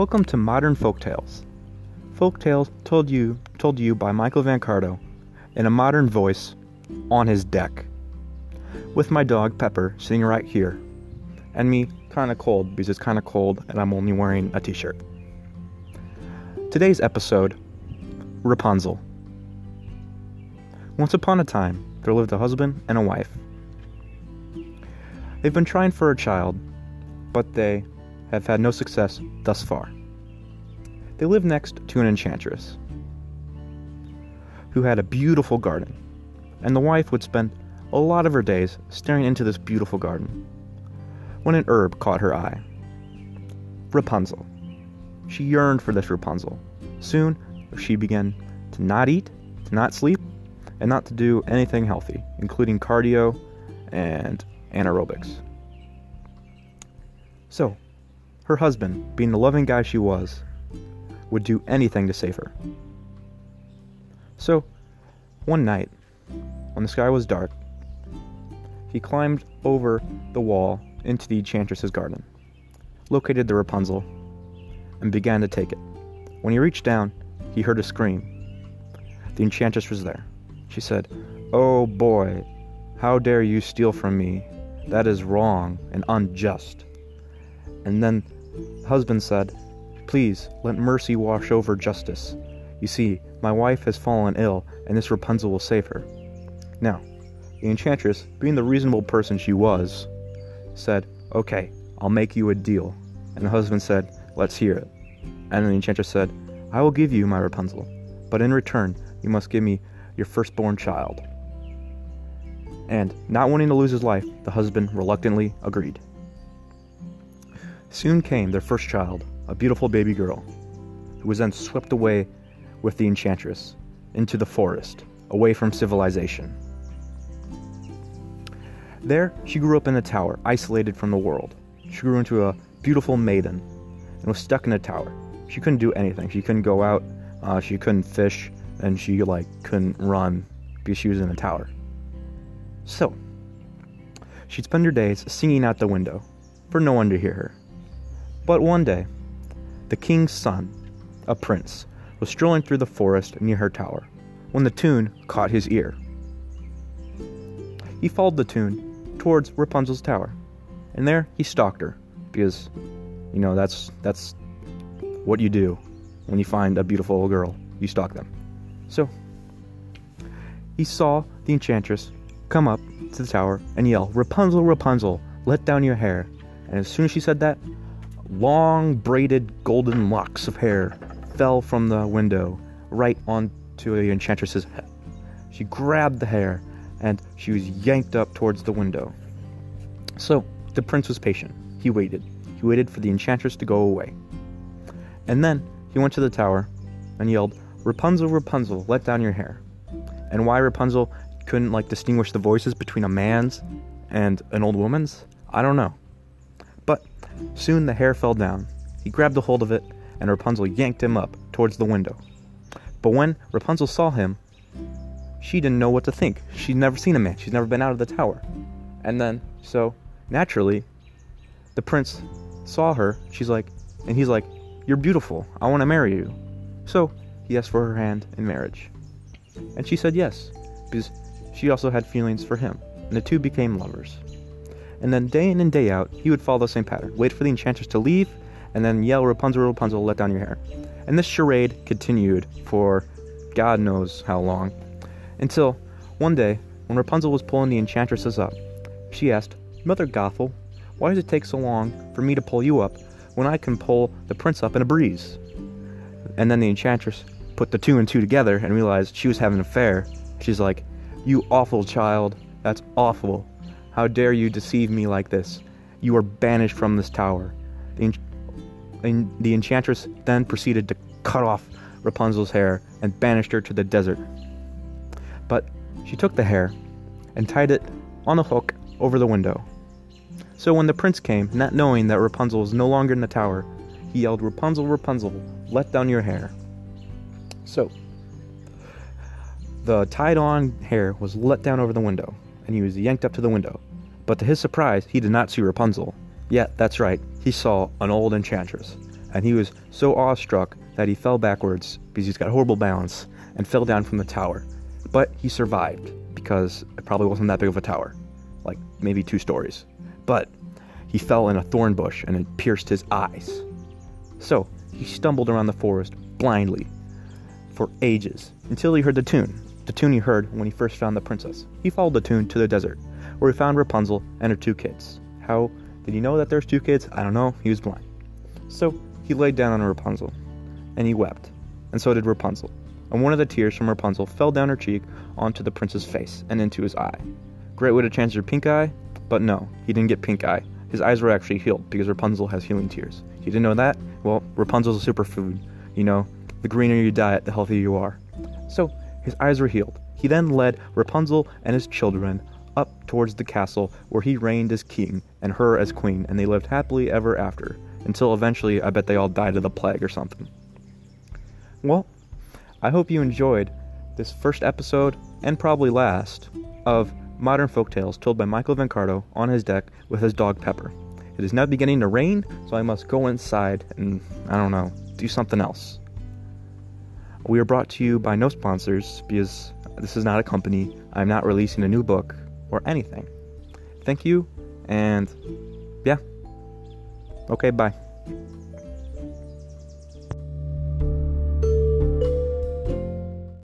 Welcome to Modern Folk Tales. Folk Tales told you told you by Michael Van Cardo in a modern voice on his deck. With my dog Pepper sitting right here. And me kinda cold because it's kinda cold and I'm only wearing a t-shirt. Today's episode Rapunzel. Once upon a time, there lived a husband and a wife. They've been trying for a child, but they have had no success thus far. They live next to an enchantress who had a beautiful garden, and the wife would spend a lot of her days staring into this beautiful garden when an herb caught her eye. Rapunzel. She yearned for this Rapunzel. Soon, she began to not eat, to not sleep, and not to do anything healthy, including cardio and anaerobics. So, her husband, being the loving guy she was, would do anything to save her. So, one night, when the sky was dark, he climbed over the wall into the enchantress's garden, located the Rapunzel, and began to take it. When he reached down, he heard a scream. The enchantress was there. She said, Oh boy, how dare you steal from me? That is wrong and unjust. And then husband said, Please, let mercy wash over justice. You see, my wife has fallen ill, and this Rapunzel will save her. Now, the enchantress, being the reasonable person she was, said, Okay, I'll make you a deal. And the husband said, Let's hear it. And the enchantress said, I will give you my Rapunzel, but in return, you must give me your firstborn child. And, not wanting to lose his life, the husband reluctantly agreed. Soon came their first child, a beautiful baby girl, who was then swept away with the enchantress into the forest, away from civilization. There, she grew up in a tower, isolated from the world. She grew into a beautiful maiden and was stuck in a tower. She couldn't do anything. She couldn't go out, uh, she couldn't fish, and she like couldn't run because she was in a tower. So, she'd spend her days singing out the window for no one to hear her. But one day, the king's son, a prince, was strolling through the forest near her tower when the tune caught his ear. He followed the tune towards Rapunzel's tower, and there he stalked her because, you know, that's that's what you do when you find a beautiful girl. You stalk them. So he saw the enchantress come up to the tower and yell, "Rapunzel, Rapunzel, let down your hair!" And as soon as she said that, long braided golden locks of hair fell from the window right onto the enchantress's head. She grabbed the hair and she was yanked up towards the window. So the prince was patient. He waited. He waited for the enchantress to go away. And then he went to the tower and yelled, Rapunzel, Rapunzel, let down your hair. And why Rapunzel couldn't like distinguish the voices between a man's and an old woman's, I don't know. Soon the hair fell down. He grabbed a hold of it, and Rapunzel yanked him up towards the window. But when Rapunzel saw him, she didn't know what to think. She'd never seen a man, she'd never been out of the tower. And then, so naturally, the prince saw her. She's like, and he's like, You're beautiful. I want to marry you. So he asked for her hand in marriage. And she said yes, because she also had feelings for him. And the two became lovers and then day in and day out, he would follow the same pattern. Wait for the enchantress to leave, and then yell, Rapunzel, Rapunzel, let down your hair. And this charade continued for God knows how long. Until one day, when Rapunzel was pulling the enchantresses up, she asked, Mother Gothel, why does it take so long for me to pull you up when I can pull the prince up in a breeze? And then the enchantress put the two and two together and realized she was having an affair. She's like, You awful child, that's awful. How dare you deceive me like this? You are banished from this tower. The, en- the enchantress then proceeded to cut off Rapunzel's hair and banished her to the desert. But she took the hair and tied it on a hook over the window. So when the prince came, not knowing that Rapunzel was no longer in the tower, he yelled, Rapunzel, Rapunzel, let down your hair. So, the tied on hair was let down over the window, and he was yanked up to the window. But to his surprise, he did not see Rapunzel. Yet, that's right, he saw an old enchantress, and he was so awestruck that he fell backwards because he's got horrible balance and fell down from the tower. But he survived because it probably wasn't that big of a tower, like maybe two stories. But he fell in a thorn bush and it pierced his eyes. So he stumbled around the forest blindly for ages until he heard the tune. The tune he heard when he first found the princess. He followed the tune to the desert, where he found Rapunzel and her two kids. How did he know that there's two kids? I don't know. He was blind. So he laid down on Rapunzel, and he wept, and so did Rapunzel. And one of the tears from Rapunzel fell down her cheek onto the prince's face and into his eye. Great way to change your pink eye, but no, he didn't get pink eye. His eyes were actually healed because Rapunzel has healing tears. You didn't know that? Well, Rapunzel's a superfood. You know, the greener your diet, the healthier you are. So, his eyes were healed. He then led Rapunzel and his children up towards the castle where he reigned as king and her as queen, and they lived happily ever after, until eventually I bet they all died of the plague or something. Well, I hope you enjoyed this first episode, and probably last, of Modern Folk Tales told by Michael Vencardo on his deck with his dog Pepper. It is now beginning to rain, so I must go inside and, I don't know, do something else. We are brought to you by no sponsors because this is not a company. I'm not releasing a new book or anything. Thank you, and yeah. Okay, bye.